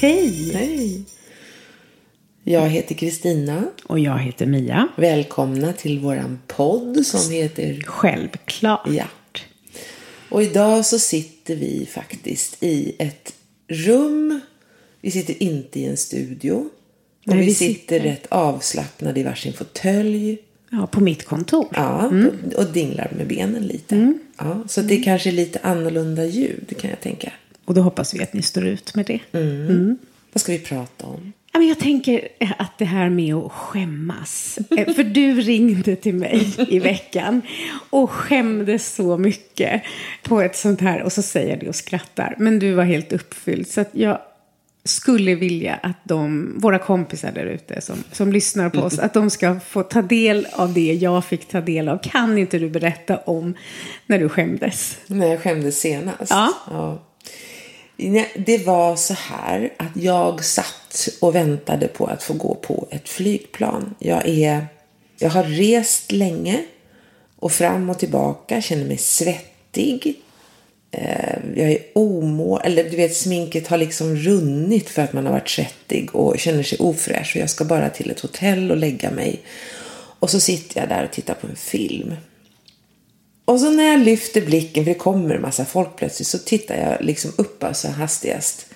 Hej. Hej! Jag heter Kristina. Och jag heter Mia. Välkomna till våran podd som heter Självklart. Ja. Och idag så sitter vi faktiskt i ett rum. Vi sitter inte i en studio. Och Nej, vi, vi sitter, sitter- rätt avslappnade i varsin fåtölj. Ja, på mitt kontor. Ja, och, och dinglar med benen lite. Ja, så det kanske är lite annorlunda ljud kan jag tänka. Och då hoppas vi att ni står ut med det. Vad ska vi prata om? Ja, jag tänker att det här med att skämmas. Eh, För du ringde till mig i veckan och skämdes så mycket på ett sånt här. Och så säger det och skrattar. Men du var helt uppfylld. Så jag skulle vilja att de, våra kompisar där ute som, som lyssnar på oss, att de ska få ta del av det jag fick ta del av. Kan inte du berätta om när du skämdes? När jag skämdes senast? Ja. Nej, det var så här att jag satt och väntade på att få gå på ett flygplan. Jag, är, jag har rest länge och fram och tillbaka, känner mig svettig. Eh, jag är omål, eller du vet sminket har liksom runnit för att man har varit svettig och känner sig ofräsch. Och jag ska bara till ett hotell och lägga mig. Och så sitter jag där och tittar på en film. Och så när jag lyfter blicken, för det kommer en massa folk plötsligt, så tittar jag liksom upp alltså hastigast.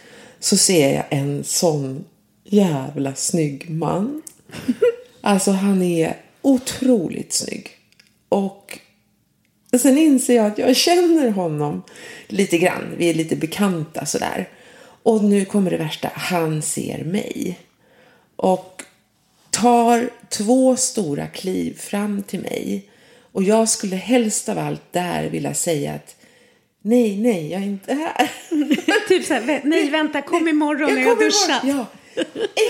Så ser jag en sån jävla snygg man. Alltså han är otroligt snygg. Och sen inser jag att jag känner honom lite grann. Vi är lite bekanta sådär. Och nu kommer det värsta. Han ser mig. Och tar två stora kliv fram till mig. Och jag skulle helst av allt där vilja säga att nej, nej, jag är inte här. typ så här, "Vä- nej vänta, kom imorgon när jag kommer duschat. ihåg- Ja,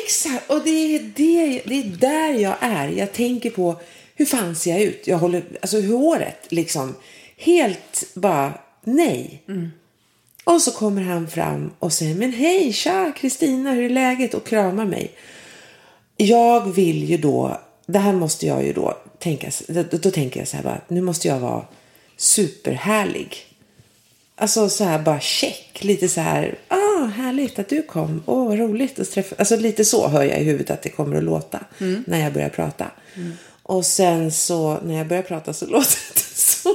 exakt. Och det är, det, det är där jag är. Jag tänker på hur fan ser jag ut? Jag håller, alltså hur håret liksom. Helt bara nej. Och så kommer han fram och säger men hej, tja Kristina, hur är läget? Och kramar mig. Jag vill ju då, det här måste jag ju då tänka, då, då tänker jag så här bara, nu måste jag vara superhärlig. Alltså så här bara check, lite så här, ah härligt att du kom, åh vad roligt att träffa. Alltså lite så hör jag i huvudet att det kommer att låta när jag börjar prata. Och sen så när jag börjar prata så låter det så.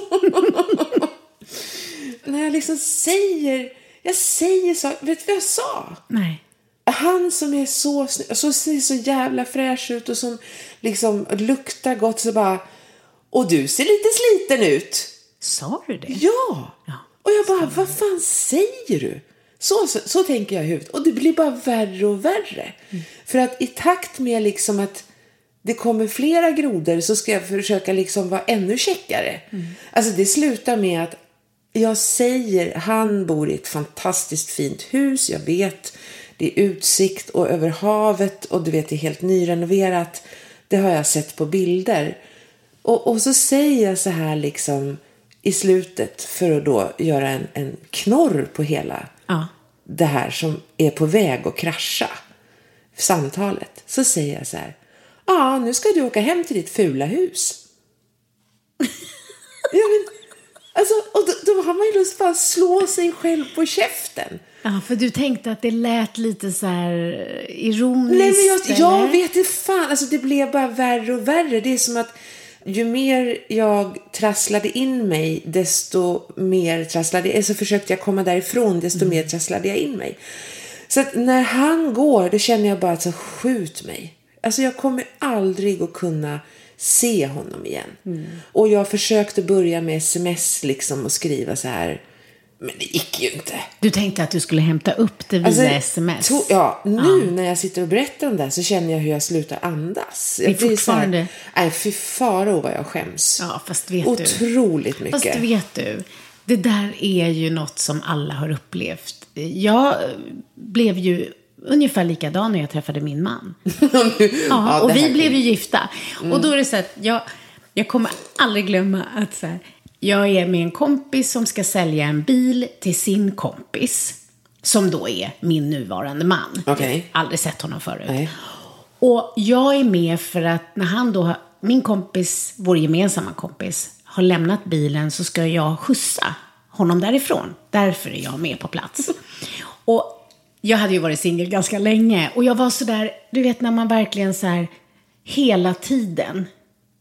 när jag liksom säger, jag säger så, vet du vad jag sa? Nej. Han som är så snygg, så ser så jävla fräsch ut och som liksom luktar gott så bara och du ser lite sliten ut. Sa du det? Ja! Och jag bara, vad fan säger du? Så, så, så tänker jag i huvudet. Och det blir bara värre och värre. För att i takt med liksom att det kommer flera grodor så ska jag försöka liksom vara ännu checkare. Alltså det slutar med att jag säger, han bor i ett fantastiskt fint hus, jag vet. Det är utsikt och över havet och du vet det är helt nyrenoverat. Det har jag sett på bilder. Och, och så säger jag så här liksom i slutet för att då göra en, en knorr på hela Ja. det här som är på väg att krascha, samtalet, så säger jag så här. Ja, nu ska du åka hem till ditt fula hus. ja, men, alltså, och då, då har man ju lust att bara slå sig själv på käften. Ja, för du tänkte att det lät lite så här ironiskt. Nej, men jag, jag vet inte fan. Alltså, det blev bara värre och värre. Det är som att ju mer jag trasslade in mig, desto mer trasslade alltså försökte jag komma därifrån, desto mer trasslade jag in mig. Så att när han går, då känner jag bara att så skjut mig. Alltså jag kommer aldrig att kunna se honom igen. Och jag försökte börja med sms liksom och skriva så här. Men det gick ju inte. Du tänkte att du skulle hämta upp det via Alltså, sms. to- ja, nu när jag sitter och berättar om det här så känner jag hur jag slutar andas. Jag Det är så här- fortfarande- Nej, fy faro vad jag skäms. Ja, fast vet du. Otroligt mycket. Fast vet du, det där är ju något som alla har upplevt. Jag blev ju ungefär likadan när jag träffade min man. Ja, Ja, och vi Mm. blev ju gifta. Och då är det så att jag, jag kommer aldrig glömma att så här, jag är med en kompis som ska sälja en bil till sin kompis. Som då är min nuvarande man. Har aldrig sett honom förut. Nej. Och jag är med för att när han då, min kompis, vår gemensamma kompis, har lämnat bilen så ska jag skjutsa honom därifrån. Därför är jag med på plats. Och jag hade ju varit singel ganska länge och jag var sådär, du vet när man verkligen så här hela tiden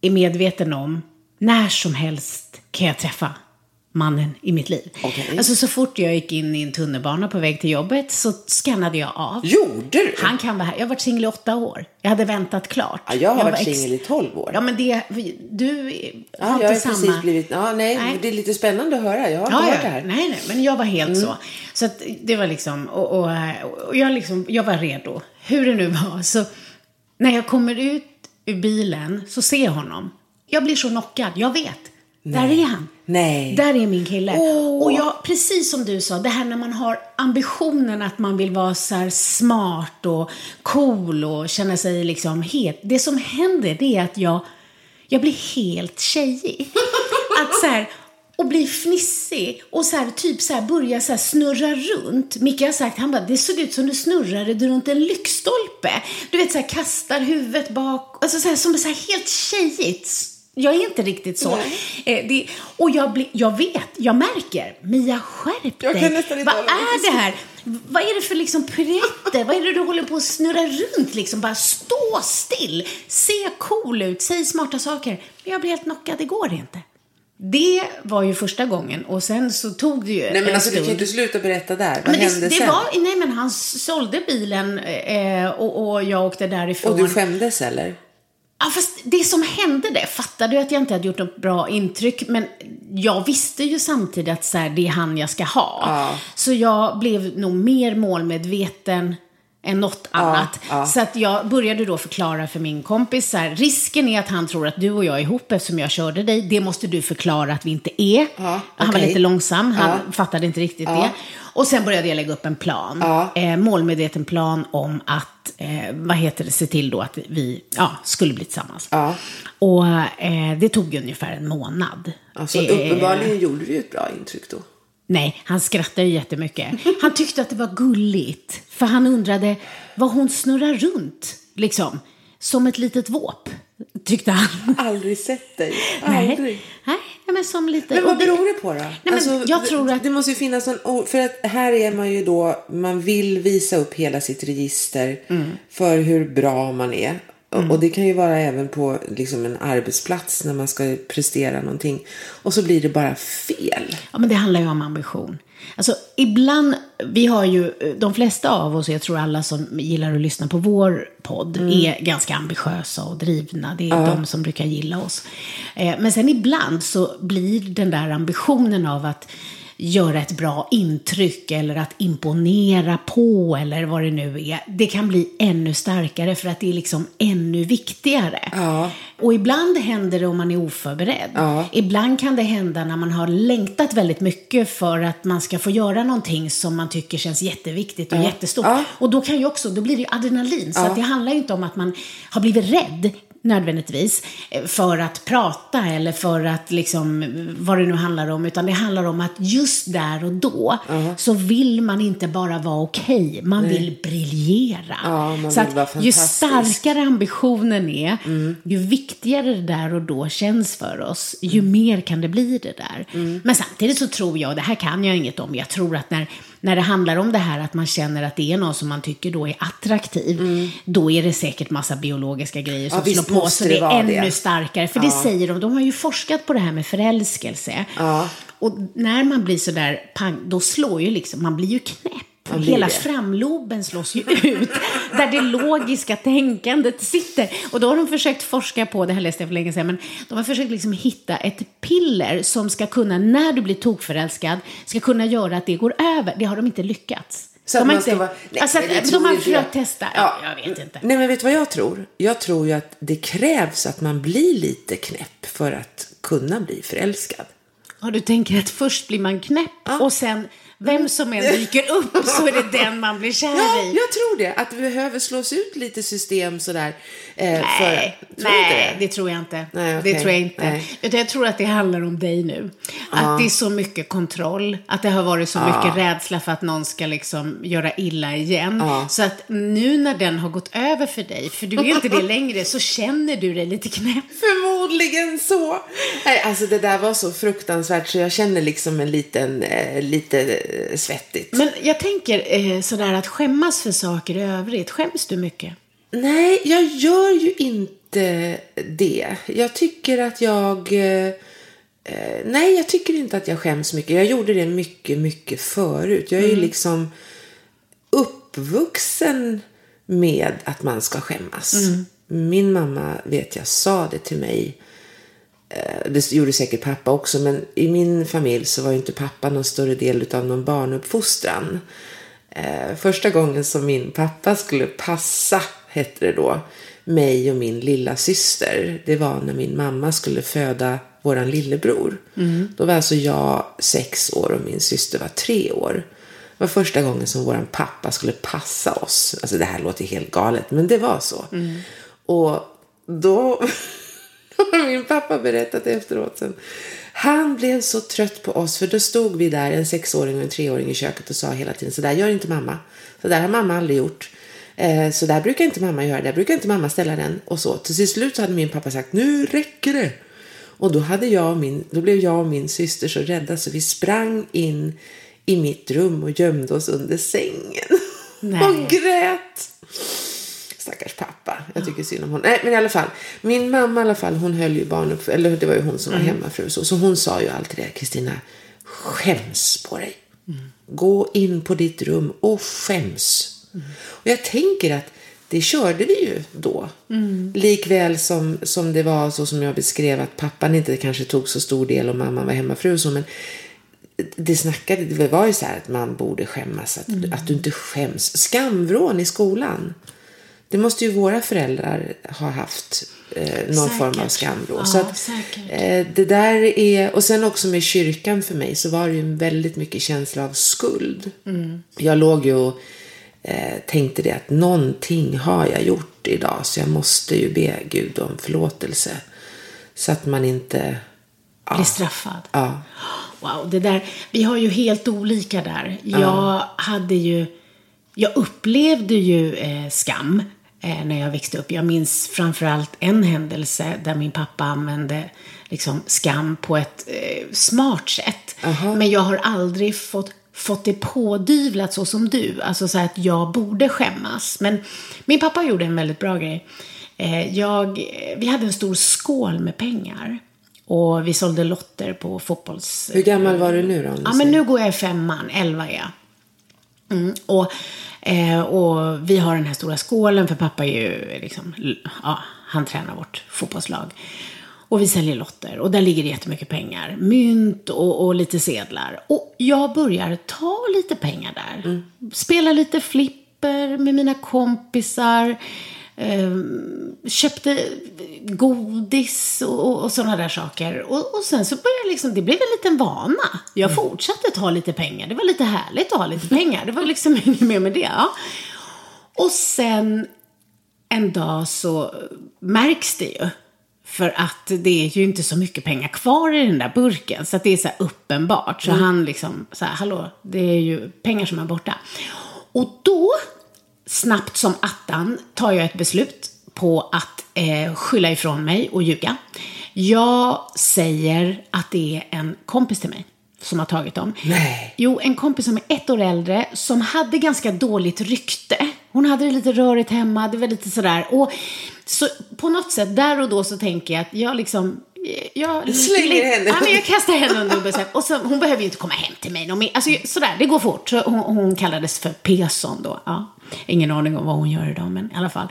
är medveten om när som helst kan jag träffa mannen i mitt liv. Okej. Alltså så fort jag gick in i en tunnelbana på väg till jobbet så skannade jag av. Gjorde du? Han kan vara här. Jag har varit singel i åtta år. Jag hade väntat klart. Ja, jag har var varit ex- singel i 12 år. Ja, men det, du Ja, inte jag har samma... precis blivit... Ja, nej, Nej. det är lite spännande att höra. Jag har inte Ja, hört det här. Mm. Nej, nej, men jag var helt så. Så att det var liksom, och, och, och jag, liksom, jag var redo. Hur det nu var. Så när jag kommer ut ur bilen så ser jag honom. Jag blir så knockad. Jag vet. Där är han. Nej. Där är min kille. Åh. Och jag, precis som du sa, det här när man har ambitionen att man vill vara så smart och cool och känna sig liksom helt... Det som händer det är att jag, jag blir helt tjejig. Att så här, och bli fnissig och så här, typ så här, börja så här snurra runt. Micke har sagt, han bara, det såg ut som du snurrade runt en lyktstolpe. Du vet så här, kastar huvudet bak, alltså så här, som så här helt tjejigt. Jag är inte riktigt så. Eh, det, och jag, blir, jag vet, jag märker, Mia skärp dig. Vad är det här? Vad är det för liksom piruetter? Vad är det du håller på att snurra runt liksom? Bara stå still, se cool ut, säg smarta saker. Men jag blir helt knockad, det går inte. Det var ju första gången och sen så tog det ju Nej, men en alltså du kan inte sluta berätta där. Vad Men hände det, det sen? var, nej men han sålde bilen eh, och, och jag åkte därifrån. Och du skämdes eller? Ja, fast det som hände det, fattade du att jag inte hade gjort något bra intryck, men jag visste ju samtidigt att så här, det är han jag ska ha. Ja. Så jag blev nog mer målmedveten än något annat. ja. Så att jag började då förklara för min kompis, så här, risken är att han tror att du och jag är ihop eftersom jag körde dig. Det måste du förklara att vi inte är. Ja, Han var lite långsam, han Ja. fattade inte riktigt det. Och sen började jag lägga upp en plan. Ja. Eh, målmedveten plan om att, eh, vad heter det, se till då att vi ja, skulle bli tillsammans. Ja. Och eh, det tog ungefär en månad. Alltså, Eh, uppenbarligen gjorde du ett bra intryck då. Nej, han skrattade ju jättemycket. Han tyckte att det var gulligt. För han undrade vad hon snurrar runt, liksom. Som ett litet våp, tyckte han. Aldrig sett dig. Nej, Aldrig. nej men som lite... Men vad beror det på då? Alltså, men jag tror att- det måste ju finnas o- För att här är man ju då... Man vill visa upp hela sitt register Mm. för hur bra man är. Och- Och det kan ju vara även på liksom en arbetsplats när man ska prestera någonting. Och så blir det bara fel. Ja, men det handlar ju om ambition. Alltså, ibland, vi har ju, de flesta av oss, jag tror alla som gillar att lyssna på vår podd, är ganska ambitiösa och drivna. Det är de som brukar gilla oss. Eh, men sen ibland så blir den där ambitionen av att göra ett bra intryck eller att imponera på eller vad det nu är. Det kan bli ännu starkare för att det är liksom ännu viktigare. Ja. Och ibland händer det om man är oförberedd. Ja. Ibland kan det hända när man har längtat väldigt mycket för att man ska få göra någonting som man tycker känns jätteviktigt och jättestort. Ja. Och då kan ju också, då blir det ju adrenalin. Så det handlar ju inte om att man har blivit rädd. Nödvändigtvis eh, för att prata eller för att liksom, vad det nu handlar om, utan det handlar om att just där och då så vill man inte bara vara okej, man vill briljera. Ja, man så vill att ju. Mm. starkare ambitionen är, ju viktigare det där och då känns för oss, ju Mm. mer kan det bli det där. Men samtidigt så tror jag, och det här kan jag inget om, jag tror att när, när det handlar om det här att man känner att det är någon som man tycker då är attraktiv, då är det säkert massa biologiska grejer som Mm. visst slår på, så det är ännu det. starkare. För det säger de, de har ju forskat på det här med förälskelse. Ja. Och när man blir sådär pang, då slår ju liksom, man blir ju knäpp. Hela framloben slås ju ut, där det logiska tänkandet sitter. Och då har de försökt forska på, det här läste jag för länge sedan, men de har försökt liksom hitta ett piller som ska kunna, när du blir tokförälskad, ska kunna göra att det går över. Det har de inte lyckats. Så de att har inte, vara... Nej, alltså, det de har försökt testa. Ja. Jag vet inte. Nej, men vet du vad jag tror? Jag tror ju att det krävs att man blir lite knäpp för att kunna bli förälskad. Ja, du tänker att först blir man knäpp och sen vem som än dyker upp så är det den man blir kär Ja, i. jag tror det. Att det behöver slås ut lite system sådär. Eh, Nej, för, tror nej inte det tror jag inte. Nej, okej. Det tror jag inte. Nej. Utan jag tror att det handlar om dig nu. Att det är så mycket kontroll, att det har varit så mycket rädsla för att någon ska liksom göra illa igen. Så att nu när den har gått över för dig, för du är inte det längre, så känner du dig lite knäpp. Förmodligen så. Nej, alltså det där var så fruktansvärt så jag känner liksom en liten, eh, lite svettigt. Men jag tänker eh, sådär att skämmas för saker i övrigt. Skäms du mycket? Nej, jag gör ju inte det. Jag tycker att jag... Eh, eh, nej, jag tycker inte att jag skäms mycket. Jag gjorde det mycket, mycket förut. Jag är ju liksom uppvuxen med att man ska skämmas. Min mamma, vet jag, sa det till mig. Eh, Det gjorde säkert pappa också, men i min familj så var ju inte pappa någon större del av någon barnuppfostran. Eh, Första gången som min pappa skulle passa, hette det då, mig och min lilla syster. Det var när min mamma skulle föda våran lillebror. Då var alltså jag sex år och min syster var tre år. Det var första gången som våran pappa skulle passa oss. Alltså det här låter helt galet, men det var så. Och då min pappa berättat efteråt sen. Han blev så trött på oss för då stod vi där, en sexåring och en treåring i köket och sa hela tiden så där gör inte mamma. Så där har mamma aldrig gjort. Eh, så där brukar inte mamma göra, där brukar inte mamma ställa den och så. Till slut så hade min pappa sagt nu räcker det. Och då, hade jag min, då blev jag och min syster så rädda så vi sprang in i mitt rum och gömde oss under sängen. Nej. och grät. Stackars pappa. Jag tycker synd om honom. Nej, men i alla fall. Min mamma i alla fall, hon höll ju barn upp, eller det var ju hon som var hemmafru. Så, så hon sa ju alltid det, Kristina, skäms på dig. Gå in på ditt rum och skäms. Och jag tänker att det körde vi ju då. Likväl som, som det var så som jag beskrev att pappan inte kanske tog så stor del och mamman var hemmafru så. Men det snackade, det var ju så här att man borde skämmas, att, att du inte skäms. Skamvrån i skolan. Det måste ju våra föräldrar ha haft eh, någon form av Säkert. skamvrå. Ja, så att, säkert. eh, det där är, och sen också med kyrkan för mig så var det ju väldigt mycket känsla av skuld. Mm. Jag låg ju och eh, tänkte det att någonting har jag gjort idag så jag måste ju be Gud om förlåtelse. Så att man inte... Ja, Blir straffad? ja. Wow, det där, vi har ju helt olika där. Jag hade ju, jag upplevde ju eh, skam eh, när jag växte upp. Jag minns framförallt en händelse där min pappa använde liksom, skam på ett eh, smart sätt. Men jag har aldrig fått fått det pådyvlat så som du. Alltså så att jag borde skämmas. Men min pappa gjorde en väldigt bra grej. Eh, jag, vi hade en stor skål med pengar. Och vi sålde lotter på fotbolls... Hur gammal var du nu då? Ja, men nu går jag i femman. Elva är jag. Mm, och, eh, och vi har den här stora skålen, för pappa är ju liksom, ja, han tränar vårt fotbollslag. Och vi säljer lotter och där ligger det jättemycket pengar. Mynt och, och lite sedlar. Och jag börjar ta lite pengar där. Spela lite flipper med mina kompisar. Eh, köpte godis och, och, och sådana där saker. Och, och sen så började liksom, det blev en liten vana. Jag fortsatte ta lite pengar. Det var lite härligt att ha lite pengar. Det var liksom inget mer med det. Ja. Och sen en dag så märks det ju. För att det är ju inte så mycket pengar kvar i den där burken. Så att det är så här uppenbart. Så han liksom, så här, hallå, det är ju pengar som är borta. Och då, snabbt som attan, tar jag ett beslut på att eh, skylla ifrån mig och ljuga. Jag säger att det är en kompis till mig som har tagit dem. Nej. Jo, en kompis som är ett år äldre som hade ganska dåligt rykte. Hon hade det lite rörigt hemma, det var lite sådär. Och så på något sätt, där och då så tänker jag att jag liksom jag Slänger henne. Ja, men jag kastar henne under bussen. Och så, hon behöver ju inte komma hem till mig. någon. Alltså, sådär, det går fort. Så hon, hon kallades för Peson då. Ja, ingen aning om vad hon gör idag, men i alla fall.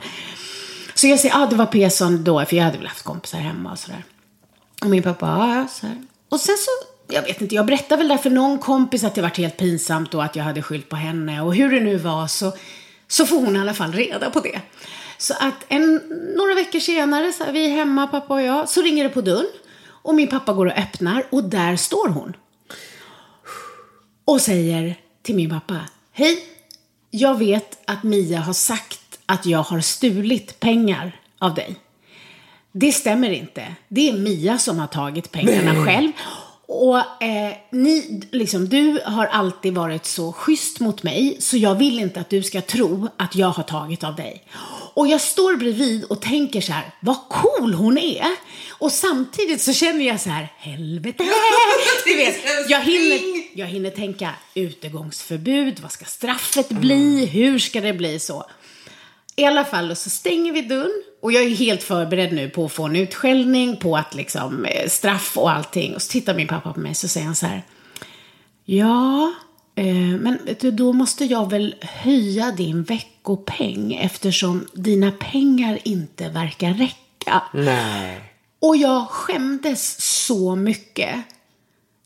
Så jag säger, ja ah, det var Peson då, för jag hade väl haft kompisar hemma och sådär. Och min pappa, ja, så här. Och sen så, jag vet inte, jag berättade väl där för någon kompis att det var helt pinsamt och att jag hade skyllt på henne. Och hur det nu var så, så får hon i alla fall reda på det. Så att en, några veckor senare, så här, vi är hemma, pappa och jag, så ringer det på dörren. Och min pappa går och öppnar och där står hon. Och säger till min pappa, hej, jag vet att Mia har sagt att jag har stulit pengar av dig. Det stämmer inte. Det är Mia som har tagit pengarna Nej. själv. Och eh, ni, liksom, du har alltid varit så schysst mot mig, så jag vill inte att du ska tro att jag har tagit av dig. Och jag står bredvid och tänker så här, vad cool hon är. Och samtidigt så känner jag så här, helvete. Du vet, jag hinner, jag hinner tänka utegångsförbud, vad ska straffet bli, hur ska det bli så. I alla fall, så stänger vi dörren. Och jag är helt förberedd nu på att få en utskällning, på att liksom eh, straff och allting. Och så tittar min pappa på mig så säger han så här. Ja, eh, men du, då måste jag väl höja din veckopeng eftersom dina pengar inte verkar räcka. Nej. Och jag skämdes så mycket.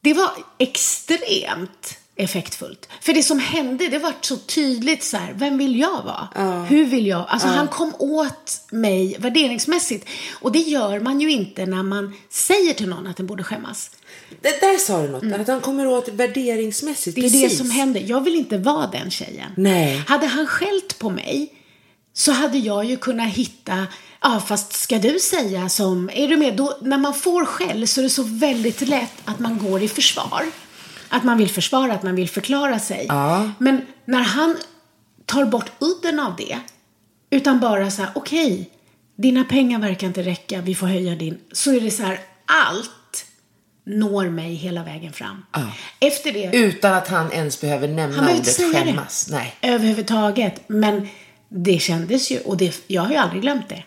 Det var extremt effektfullt. För det som hände, det var så tydligt så här, vem vill jag vara? Uh. Hur vill jag? Alltså uh. han kom åt mig värderingsmässigt. Och det gör man ju inte när man säger till någon att den borde skämmas. Det där sa du något, mm. att han kommer åt värderingsmässigt. Det är Precis. det som händer. Jag vill inte vara den tjejen. Nej. Hade han skällt på mig så hade jag ju kunnat hitta Ja, fast ska du säga som, är du med? Då, när man får skäll så är det så väldigt lätt att man går i försvar. Att man vill försvara, att man vill förklara sig. Ja. Men när han tar bort udden av det, utan bara så här, okej, okay, dina pengar verkar inte räcka, vi får höja din. Så är det så här, allt når mig hela vägen fram. Ja. Efter det. Utan att han ens behöver nämna han ordet skämmas. Det. Nej. Överhuvudtaget. Men det kändes ju, och det, jag har ju aldrig glömt det.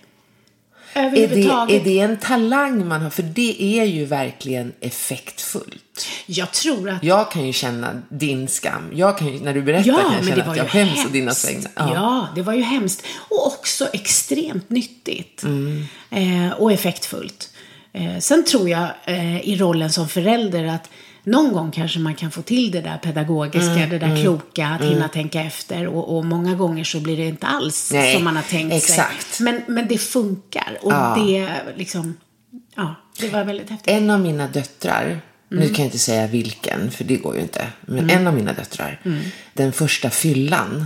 Är det, är det en talang man har? För det är ju verkligen effektfullt. Jag tror att... Jag kan ju känna din skam. Jag kan ju, när du berättar ja, kan jag känna att jag skäms å dina vägnar. Ja. ja. det var ju hemskt. Och också extremt nyttigt. Mm. Eh, och effektfullt. Eh, sen tror jag eh, i rollen som förälder att någon gång kanske man kan få till det där pedagogiska, mm, det där mm, kloka, att mm. hinna tänka efter. Och, och, många gånger så blir det inte alls Nej, som man har tänkt exakt. sig. Men, men det funkar. Och ja. det liksom, ja, det var väldigt häftigt. En av mina döttrar, nu kan jag inte säga vilken, för det går ju inte. Men mm. en av mina döttrar, mm. den första fyllan.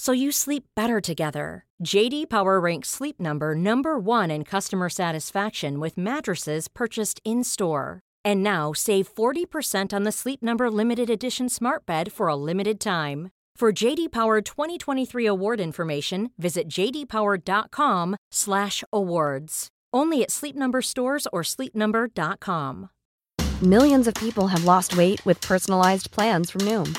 so you sleep better together. JD Power ranks Sleep Number number 1 in customer satisfaction with mattresses purchased in-store. And now save 40% on the Sleep Number limited edition Smart Bed for a limited time. For JD Power 2023 award information, visit jdpower.com/awards. Only at Sleep Number stores or sleepnumber.com. Millions of people have lost weight with personalized plans from Noom,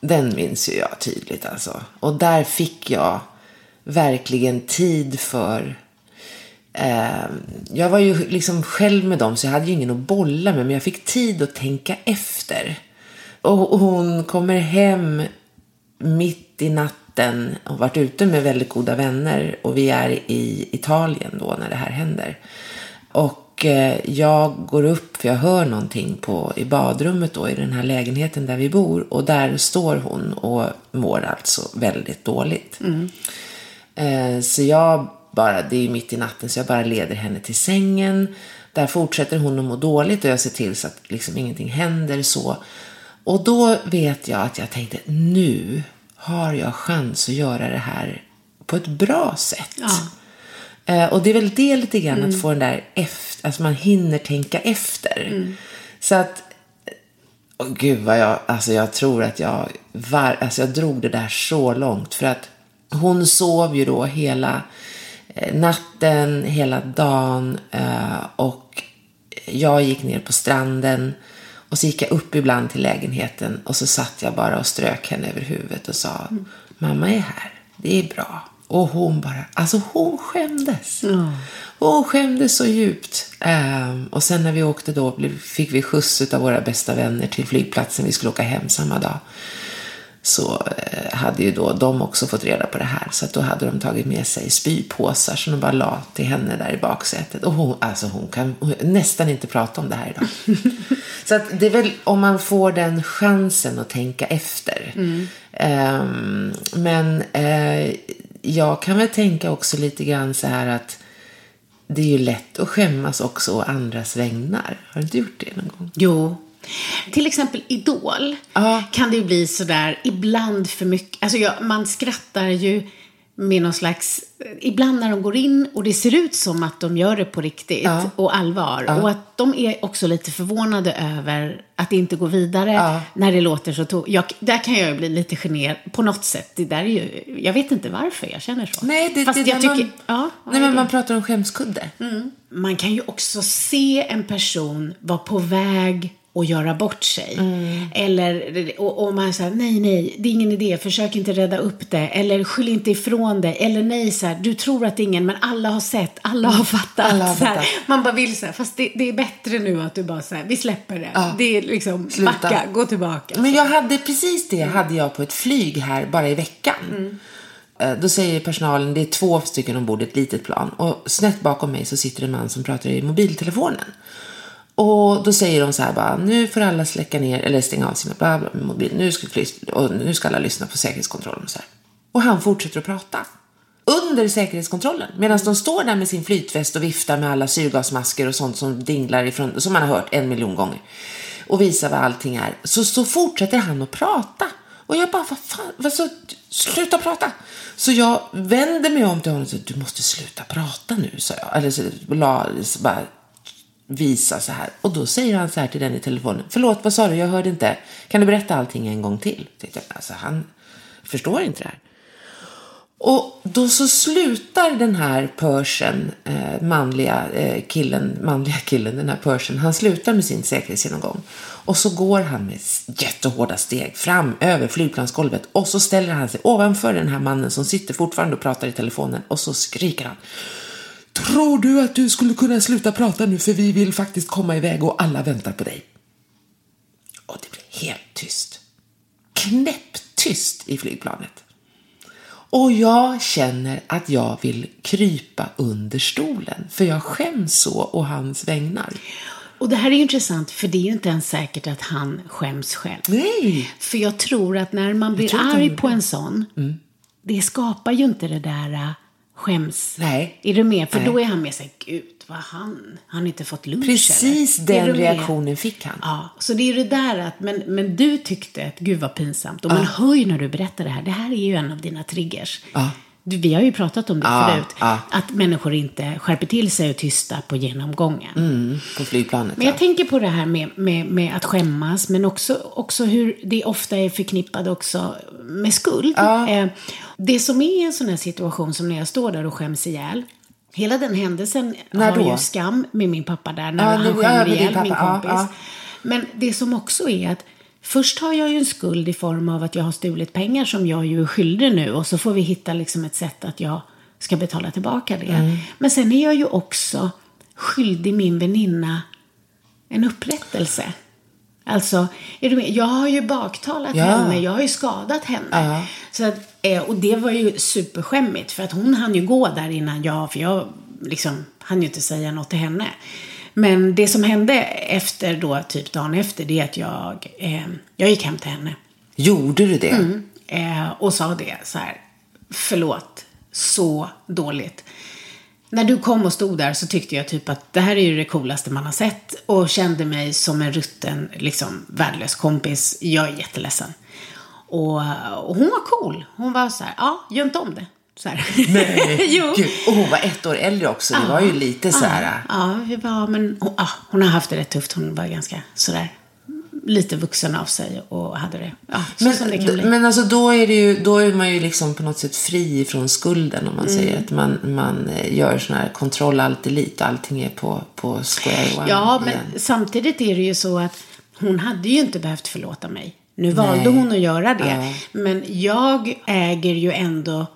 Den minns ju jag tydligt alltså. Och där fick jag verkligen tid för... Eh, jag var ju liksom själv med dem så jag hade ju ingen att bolla med. Men jag fick tid att tänka efter. Och hon kommer hem mitt i natten och varit ute med väldigt goda vänner. Och vi är i Italien då när det här händer. Och eh, jag går upp för jag hör någonting på, i badrummet då i den här lägenheten där vi bor. Och där står hon och mår alltså väldigt dåligt. Eh, så jag bara, det är mitt i natten så jag bara leder henne till sängen. Där fortsätter hon att må dåligt och jag ser till så att liksom ingenting händer så. Och då vet jag att jag tänkte, nu har jag chans att göra det här på ett bra sätt. Eh, och det är väl det lite grann att få den där efter, alltså man hinner tänka efter. Så att, åh gud vad jag, alltså jag tror att jag, var, alltså jag drog det där så långt. För att hon sov ju då hela eh, natten, hela dagen eh, och jag gick ner på stranden och så gick jag upp ibland till lägenheten och så satt jag bara och strök henne över huvudet och sa mamma är här, det är bra. Och hon bara, alltså hon skämdes. Och hon skämdes så djupt. Ehm, och sen när vi åkte då fick vi skjuts av våra bästa vänner till flygplatsen. Vi skulle åka hem samma dag. Så eh, hade ju då de också fått reda på det här. Så att då hade de tagit med sig spypåsar som de bara la till henne där i baksätet. Och hon, alltså hon kan hon, nästan inte prata om det här idag. så att det är väl om man får den chansen att tänka efter. Ehm, men eh, jag kan väl tänka också lite grann så här att det är ju lätt att skämmas också å andras vägnar. Har du inte gjort det någon gång? Jo. Till exempel Idol Ja. kan det ju bli sådär ibland för mycket. Alltså jag, man skrattar ju med någon slags, ibland när de går in och det ser ut som att de gör det på riktigt Ja. och allvar. Och att de är också lite förvånade över att det inte går vidare när det låter så to- jag, Där kan jag ju bli lite generad på något sätt. Det där är ju, jag vet inte varför jag känner så. Nej, det, Fast det jag tycker, man, ja, nej, men man pratar om skämskudde. Man kan ju också se en person vara på väg att göra bort sig. Eller, och, och man säger nej, nej, det är ingen idé, försök inte rädda upp det. Eller skyll inte ifrån det. Eller nej, så här, du tror att det är ingen, men alla har sett, alla har fattat. Alla har fattat. Man bara vill så här, fast det, det är bättre nu att du bara så här, vi släpper det. Ja. Det är liksom, Sluta. backa, gå tillbaka. Men jag hade precis det hade jag på ett flyg här bara i veckan. Eh, Då säger personalen, det är två stycken ombord, ett litet plan. Och snett bakom mig så sitter en man som pratar i mobiltelefonen. Och då säger de så här bara, nu får alla släcka ner eller stänga av sina bla bla, mobil. Nu ska, och nu ska alla lyssna på säkerhetskontrollen och så här. Och han fortsätter att prata. Under säkerhetskontrollen. Medan de står där med sin flytväst och viftar med alla syrgasmasker och sånt som dinglar ifrån, som man har hört en miljon gånger. Och visar vad allting är. Så, så fortsätter han att prata. Och jag bara, vad fan, vad så, sluta prata. Så jag vänder mig om till honom och säger, du måste sluta prata nu, sa jag. Eller så, la, så bara visa så här. Och då säger han så här till den i telefonen. Förlåt, vad sa du? Jag hörde inte. Kan du berätta allting en gång till? Jag, Alltså, han förstår inte det här. Och då så slutar den här Persian, eh, manliga eh, killen, manliga killen, den här Persian, han slutar med sin säkerhetsgenomgång. Och så går han med jättehårda steg fram över flygplansgolvet och så ställer han sig ovanför den här mannen som sitter fortfarande och pratar i telefonen och så skriker han. Tror du att du skulle kunna sluta prata nu för vi vill faktiskt komma iväg och alla väntar på dig? Och det blir helt tyst. Knäpptyst i flygplanet. Och jag känner att jag vill krypa under stolen, för jag skäms så och hans vägnar. Och det här är intressant, för det är ju inte ens säkert att han skäms själv. Nej! För jag tror att när man blir arg på en sån, det skapar ju inte det där äh, skäms. Nej. Är du med? För Nej. då är han med sig, gud vad han, han har inte fått lunch Precis eller? Den reaktionen fick han. Ja, så det är det där att, men, men du tyckte att gud vad pinsamt. Och man hör ju när du berättar det här, det här är ju en av dina triggers. Ja. Du, vi har ju pratat om det Ja, förut. ja. Att människor inte skärper till sig och tysta på genomgången. Mm, på flygplanet. Men jag ja. tänker på det här med, med, med att skämmas, men också, också hur det ofta är förknippat också med skuld. Eh, det som är en sån här situation som när jag står där och skäms ihjäl. Hela den händelsen När har ju skam med min pappa där, när han skämmer ihjäl min kompis. Men det som också är att Först har jag ju en skuld i form av att jag har stulit pengar som jag ju är skyldig nu och så får vi hitta liksom ett sätt att jag ska betala tillbaka det. Mm. Men sen är jag ju också skyldig min väninna en upprättelse. Alltså, är du med? jag har ju baktalat Ja. henne, jag har ju skadat henne. Så att, eh, och det var ju superskämmigt för att hon hann ju gå där innan jag, för jag liksom hann ju inte säga något till henne. Men det som hände efter då, typ dagen efter, det är att jag, eh, jag gick hem till henne. Gjorde du det? Eh, och sa det så här, förlåt, så dåligt. När du kom och stod där så tyckte jag typ att det här är ju det coolaste man har sett och kände mig som en rutten, liksom värdelös kompis. Jag är jätteledsen. Och, och hon var cool. Hon var så här, ja, gör inte om det. Så här. Nej, jo. Gud. Hon var ett år äldre också. Det var ju lite så här... Ja, vi var, men hon, ja, hon har haft det rätt tufft. Hon var ganska sådär lite vuxen av sig och hade det, ja, som det. Men, men alltså då är, det ju, då är man ju liksom på något sätt fri från skulden om man Mm. säger att man, man eh, gör sån här kontroll delete och allting är på, på square one Ja, men igen. samtidigt är det ju så att hon hade ju inte behövt förlåta mig. Nu valde Nej. hon att göra det. Ja. Men jag äger ju ändå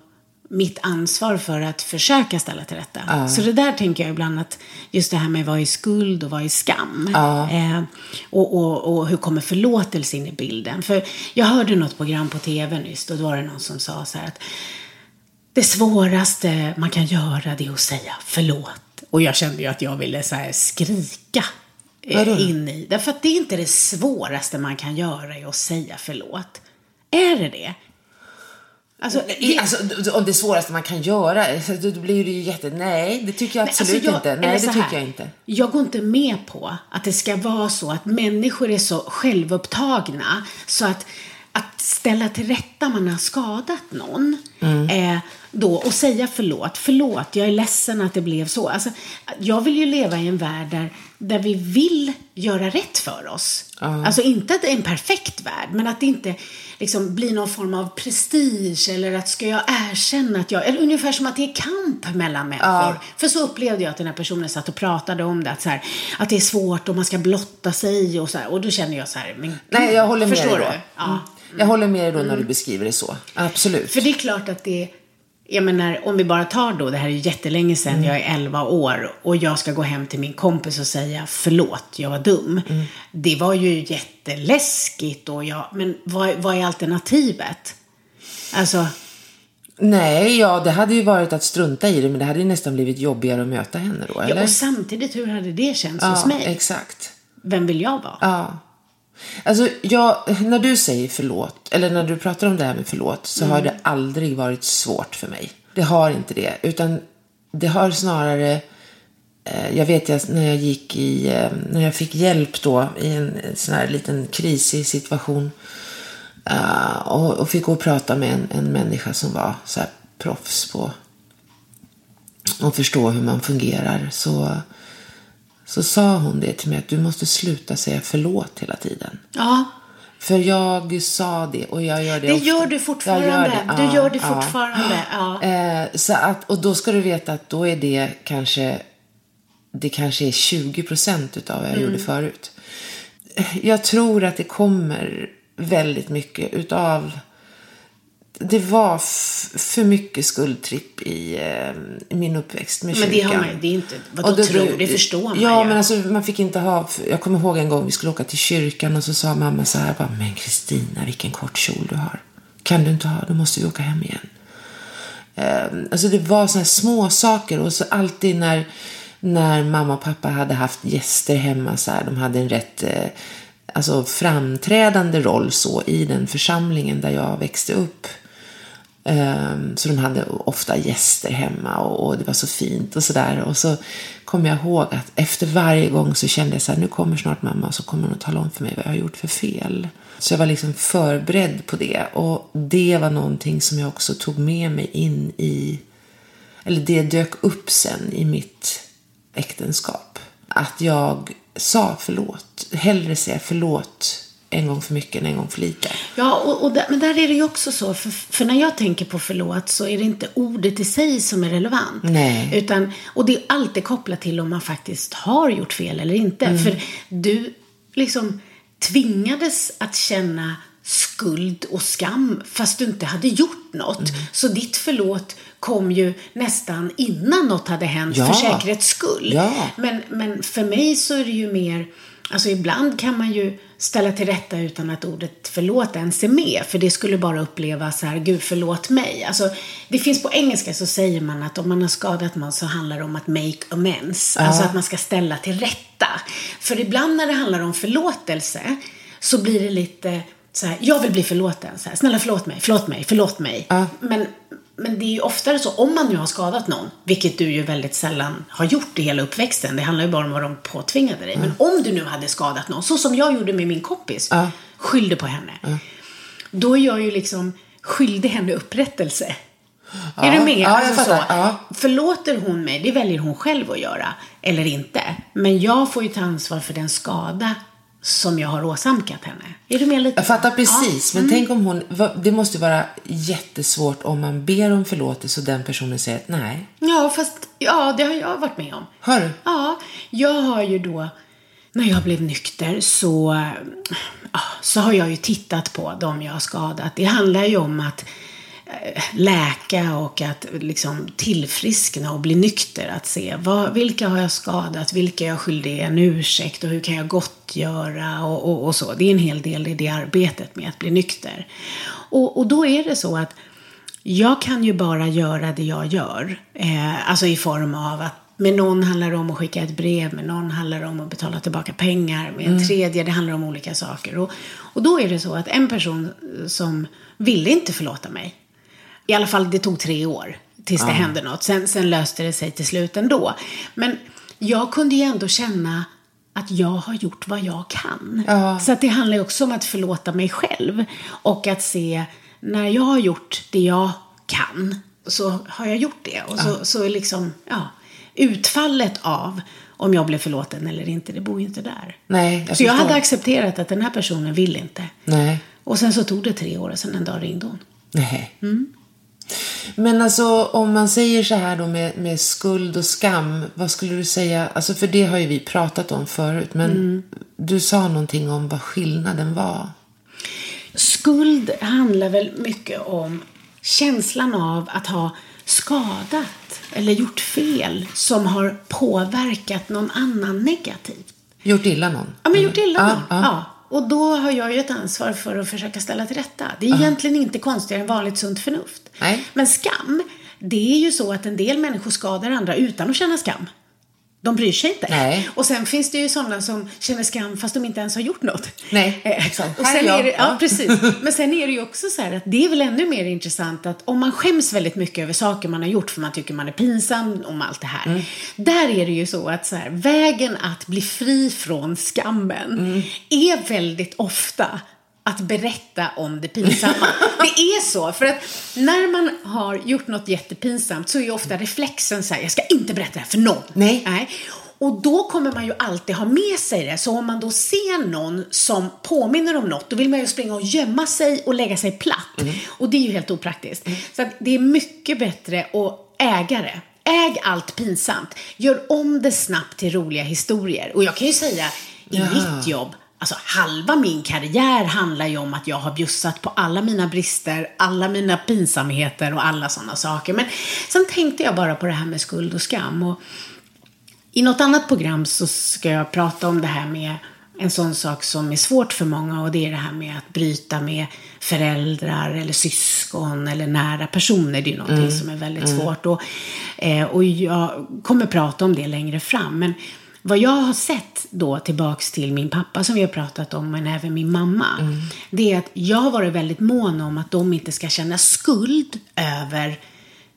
mitt ansvar för att försöka ställa till rätta. Så det där tänker jag ibland att just det här med vad är skuld och vad är skam. Eh, och, och, och hur kommer förlåtelse in i bilden? För jag hörde något program på tv nyss och då var det någon som sa så här att det svåraste man kan göra det är att säga förlåt. Och jag kände ju att jag ville så här skrika eh, in i. Därför att det är inte det svåraste man kan göra är att säga förlåt. Är det det? Alltså, I- Alltså, om det svåraste man kan göra, då blir det ju jätte... Nej, det tycker jag Nej, absolut alltså jag- inte. Nej, det här, tycker jag inte. Jag går inte med på att det ska vara så att människor är så självupptagna så att, att ställa till rätta man har skadat någon Mm. eh, då, och säga förlåt. Förlåt, jag är ledsen att det blev så. Alltså, jag vill ju leva i en värld där, där vi vill göra rätt för oss. Alltså inte att det är en perfekt värld, men att det inte liksom blir någon form av prestige eller att ska jag erkänna att jag, eller ungefär som att det är kamp mellan människor. För så upplevde jag att den här personen satt och pratade om det, att, så här, att det är svårt och man ska blotta sig och så här. Och då känner jag så här, men Nej, jag håller med dig du? då. Ja. Mm. Jag håller med dig då när du beskriver det så. Absolut. För det är klart att det, jag menar, om vi bara tar då, det här är ju jättelänge sedan, Mm. jag är 11 år och jag ska gå hem till min kompis och säga förlåt, jag var dum. Mm. Det var ju jätteläskigt och jag, men vad, vad är alternativet? Alltså, Nej, ja, det hade ju varit att strunta i det, men det hade ju nästan blivit jobbigare att möta henne då, eller? ja, och samtidigt, hur hade det känts ja, hos mig? exakt. vem vill jag vara? Ja. Alltså, jag, när du säger förlåt, eller när du pratar om det här med förlåt, så har det aldrig varit svårt för mig. Det har inte det, utan det har snarare... Eh, jag vet när jag gick i, eh, när jag fick hjälp då i en, en sån här liten krisig situation eh, och, och fick gå och prata med en, en människa som var så proffs på att förstå hur man fungerar så, så sa hon det till mig att du måste sluta säga förlåt hela tiden. Ja, För jag sa det och jag gör det det ofta. gör du fortfarande. gör det, Du ja, gör det ja. fortfarande. Ja. Eh, så att, och då ska du veta att då är det kanske det kanske är 20 procent utav vad jag Mm. gjorde förut. Jag tror att det kommer väldigt mycket utav det var för mycket skuldtripp i, eh, i min uppväxt med Men det kyrkan. har man det är inte- vadå då- tror? Det förstår man Ja, ju. men alltså man fick inte ha, jag kommer ihåg en gång vi skulle åka till kyrkan och så sa mamma så här, bara, men Kristina vilken kort kjol du har. Kan du inte ha, då måste vi åka hem igen. Eh, alltså det var här små saker och så alltid när, när mamma och pappa hade haft gäster hemma så här, de hade en rätt eh, alltså framträdande roll så i den församlingen där jag växte upp. Ehm, så de hade ofta gäster hemma och, och det var så fint och sådär. Och så kommer jag ihåg att efter varje gång så kände jag så här, nu kommer snart mamma och så kommer hon att tala om för mig vad jag har gjort för fel. Så jag var liksom förberedd på det. Och det var någonting som jag också tog med mig in i, eller det dök upp sen i mitt äktenskap. Att jag sa förlåt, hellre säga förlåt en gång för mycket än en gång för lite. Ja, och, och där, men där är det ju också så. För, för när jag tänker på förlåt så är det inte ordet i sig som är relevant. Nej. Utan, och det är alltid kopplat till om man faktiskt har gjort fel eller inte. Mm. För du liksom tvingades att känna skuld och skam fast du inte hade gjort något. Mm. Så ditt förlåt kom ju nästan innan något hade hänt Ja. för säkerhets skull. Ja. Men, men för mig så är det ju mer, alltså ibland kan man ju ställa till rätta utan att ordet förlåt ens är med. För det skulle bara upplevas så här, gud förlåt mig. Alltså, det finns på engelska så säger man att om man har skadat någon så handlar det om att make amends. Alltså att man ska ställa till rätta. För ibland när det handlar om förlåtelse så blir det lite så här, jag vill bli förlåten. Så här, Snälla förlåt mig, förlåt mig, förlåt mig. Men, men det är ju oftare så, om man nu har skadat någon, vilket du ju väldigt sällan har gjort i hela uppväxten, det handlar ju bara om vad de påtvingade dig. Men om du nu hade skadat någon, så som jag gjorde med min kompis, skyllde på henne. Då är jag ju liksom skyldig henne upprättelse. Är du med? Ja, jag Alltså fattar. så. Ja. Förlåter hon mig, det väljer hon själv att göra, eller inte. Men jag får ju ta ansvar för den skada som jag har åsamkat henne. Är du med lite? Jag fattar precis, Ja. Mm. men tänk om hon... Det måste vara jättesvårt om man ber om förlåtelse och den personen säger att nej. Ja, fast ja, det har jag varit med om. Har du? Ja, jag har ju då, när jag blev nykter så, så har jag ju tittat på dem jag har skadat. Det handlar ju om att läka och att liksom tillfriskna och bli nykter. Att se vad, vilka har jag skadat, vilka är jag skyldig en ursäkt och hur kan jag gottgöra och, och, och så. Det är en hel del i det arbetet med att bli nykter. Och, och då är det så att jag kan ju bara göra det jag gör. Eh, alltså i form av att med någon handlar det om att skicka ett brev, med någon handlar det om att betala tillbaka pengar, med en tredje det handlar om olika saker. Och, och då är det så att en person som ville inte förlåta mig, i alla fall det tog tre år tills det hände något. Sen, sen löste det sig till slut ändå. Men jag kunde ju ändå känna att jag har gjort vad jag kan. Ja. Så att det handlar ju också om att förlåta mig själv. Och att se, när jag har gjort det jag kan, så har jag gjort det. Och så, så liksom, ja, utfallet av om jag blev förlåten eller inte, det bor ju inte där. Nej, jag så jag hade accepterat att den här personen vill inte. Nej. Och sen så tog det tre år och sen en dag ringde hon. Nej. Mm. Men alltså om man säger så här då med, med skuld och skam, vad skulle du säga? Alltså för det har ju vi pratat om förut, men Mm. du sa någonting om vad skillnaden var. Skuld handlar väl mycket om känslan av att ha skadat eller gjort fel som har påverkat någon annan negativt. Gjort illa någon? Ja, men gjort illa Ja, någon. ja. Ja. Och då har jag ju ett ansvar för att försöka ställa till rätta. Det är egentligen inte konstigare än vanligt sunt förnuft. Nej. Men skam, det är ju så att en del människor skadar andra utan att känna skam. De bryr sig inte. Nej. Och sen finns det ju sådana som känner skam fast de inte ens har gjort något. Nej, Eh, exakt. Och sen är det, Ja. precis. Men sen är det ju också så här att det är väl ännu mer intressant att om man skäms väldigt mycket över saker man har gjort för man tycker man är pinsam om allt det här. Mm. Där är det ju så att så här, vägen att bli fri från skammen Mm. är väldigt ofta att berätta om det pinsamma. det är så, för att när man har gjort något jättepinsamt så är ju ofta reflexen så här, jag ska inte berätta det här för någon. Nej. Och då kommer man ju alltid ha med sig det. Så om man då ser någon som påminner om något, då vill man ju springa och gömma sig och lägga sig platt. Och det är ju helt opraktiskt. Så att det är mycket bättre att äga det. Äg allt pinsamt. Gör om det snabbt till roliga historier. Och jag kan ju säga, i mitt jobb, Alltså halva min karriär handlar ju om att jag har bjussat på alla mina brister, alla mina pinsamheter och alla sådana saker. Men sen tänkte jag bara på det här med skuld och skam. Och i något annat program så ska jag prata om det här med en sån sak som är svårt för många och det är det här med att bryta med föräldrar eller syskon eller nära personer. Det är ju någonting som är väldigt svårt. Och, eh, och jag kommer prata om det längre fram. Men vad jag har sett då tillbaks till min pappa som vi har pratat om, men även min mamma. Det är att jag har varit väldigt mån om att de inte ska känna skuld över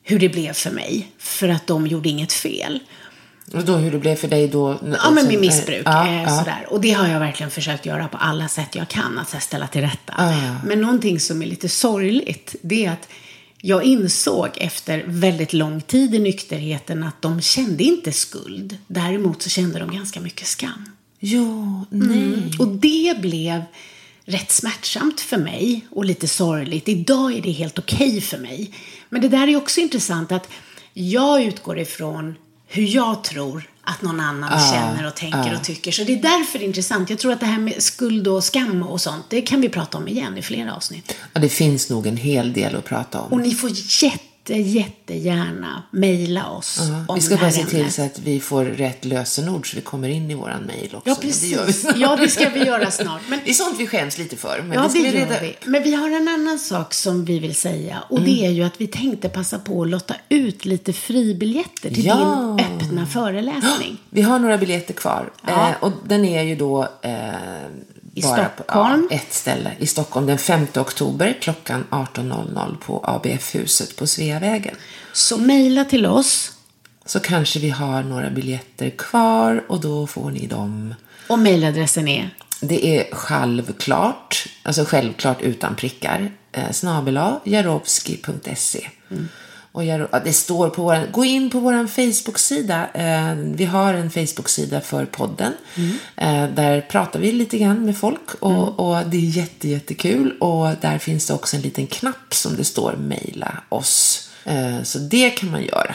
hur det blev för mig. För att de gjorde inget fel. Och då hur det blev för dig då? Ja, men med missbruk. Ja, eh, ja. Sådär. Och det har jag verkligen försökt göra på alla sätt jag kan, att ställa till rätta. ja. Men någonting som är lite sorgligt, det är att jag insåg efter väldigt lång tid i nykterheten att de kände inte skuld. Däremot så kände de ganska mycket skam. Jo, nej. Mm. Och det blev rätt smärtsamt för mig och lite sorgligt. Idag är det helt okej för mig. Men det där är också intressant att jag utgår ifrån hur jag tror att någon annan känner och tänker och tycker. Så det är därför det är intressant. Jag tror att det här med skuld och skam och sånt, det kan vi prata om igen i flera avsnitt. Ja, det finns nog en hel del att prata om. Och ni får jätte, jättegärna mejla oss om vi ska det bara se till ämnet. så att vi får rätt lösenord så vi kommer in i våran mejl också. Ja, Det precis. vi. Ja, det ska vi göra snart. Men Det är sånt vi skäms lite för. Men Ja, det det reda vi. Men vi har en annan sak som vi vill säga. Och det är ju att vi tänkte passa på att lotta ut lite fribiljetter till Ja. din öppna föreläsning. Vi har några biljetter kvar. Ja. Eh, och den är ju då eh, I bara Stockholm. Ja, ett ställe i Stockholm den 5 oktober klockan 18.00 på ABF-huset på Sveavägen. Så mejla till oss Så kanske vi har några biljetter kvar och då får ni dem. och mejladressen är Det är självklart, alltså självklart utan prickar, eh, snabela jarowski.se. Och Jaro- ja, det står på våran, gå in på vår Facebook-sida. Eh, vi har en Facebook-sida för podden. Eh, där pratar vi lite grann med folk och, och det är jätte, jättekul. Och där finns det också en liten knapp som det står mejla oss. Eh, så det kan man göra.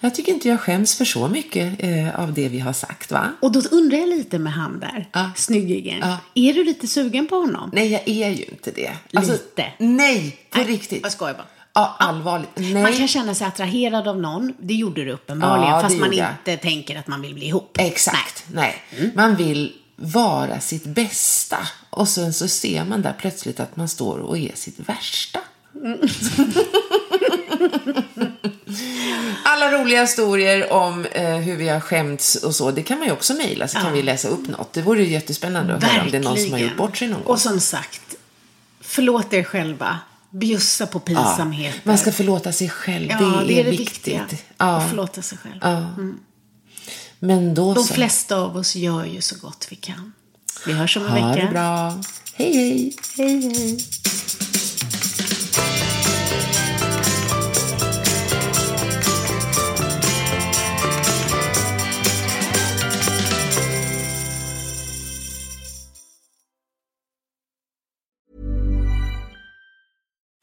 Jag tycker inte jag skäms för så mycket eh, av det vi har sagt, va? Och då undrar jag lite med han där, Ja. snyggingen. Ja. Är du lite sugen på honom? Nej, jag är ju inte det. Alltså, Lite. Nej, på Nej, riktigt. Jag skojar bara. Ja, allvarligt. Nej. Man kan känna sig attraherad av någon, det gjorde du uppenbarligen, Ja, fast man jag. inte tänker att man vill bli ihop. Exakt, nej. Mm. Man vill vara sitt bästa. Och sen så ser man där plötsligt att man står och är sitt värsta. Mm. Alla roliga historier om eh, hur vi har skämts och så, det kan man ju också mejla så kan vi läsa upp något. Det vore ju jättespännande att höra om det är någon som har gjort bort sig någon gång. Och som sagt, förlåt er själva. Bjussa på ja, pinsamheter. man ska förlåta sig själv, Ja, det, är det viktigt. viktiga. Ja. Att förlåta sig själv. Ja. Men då De så. flesta av oss gör ju så gott vi kan. Vi hörs om en Ha vecka. det bra. Hej, hej. Hej, hej.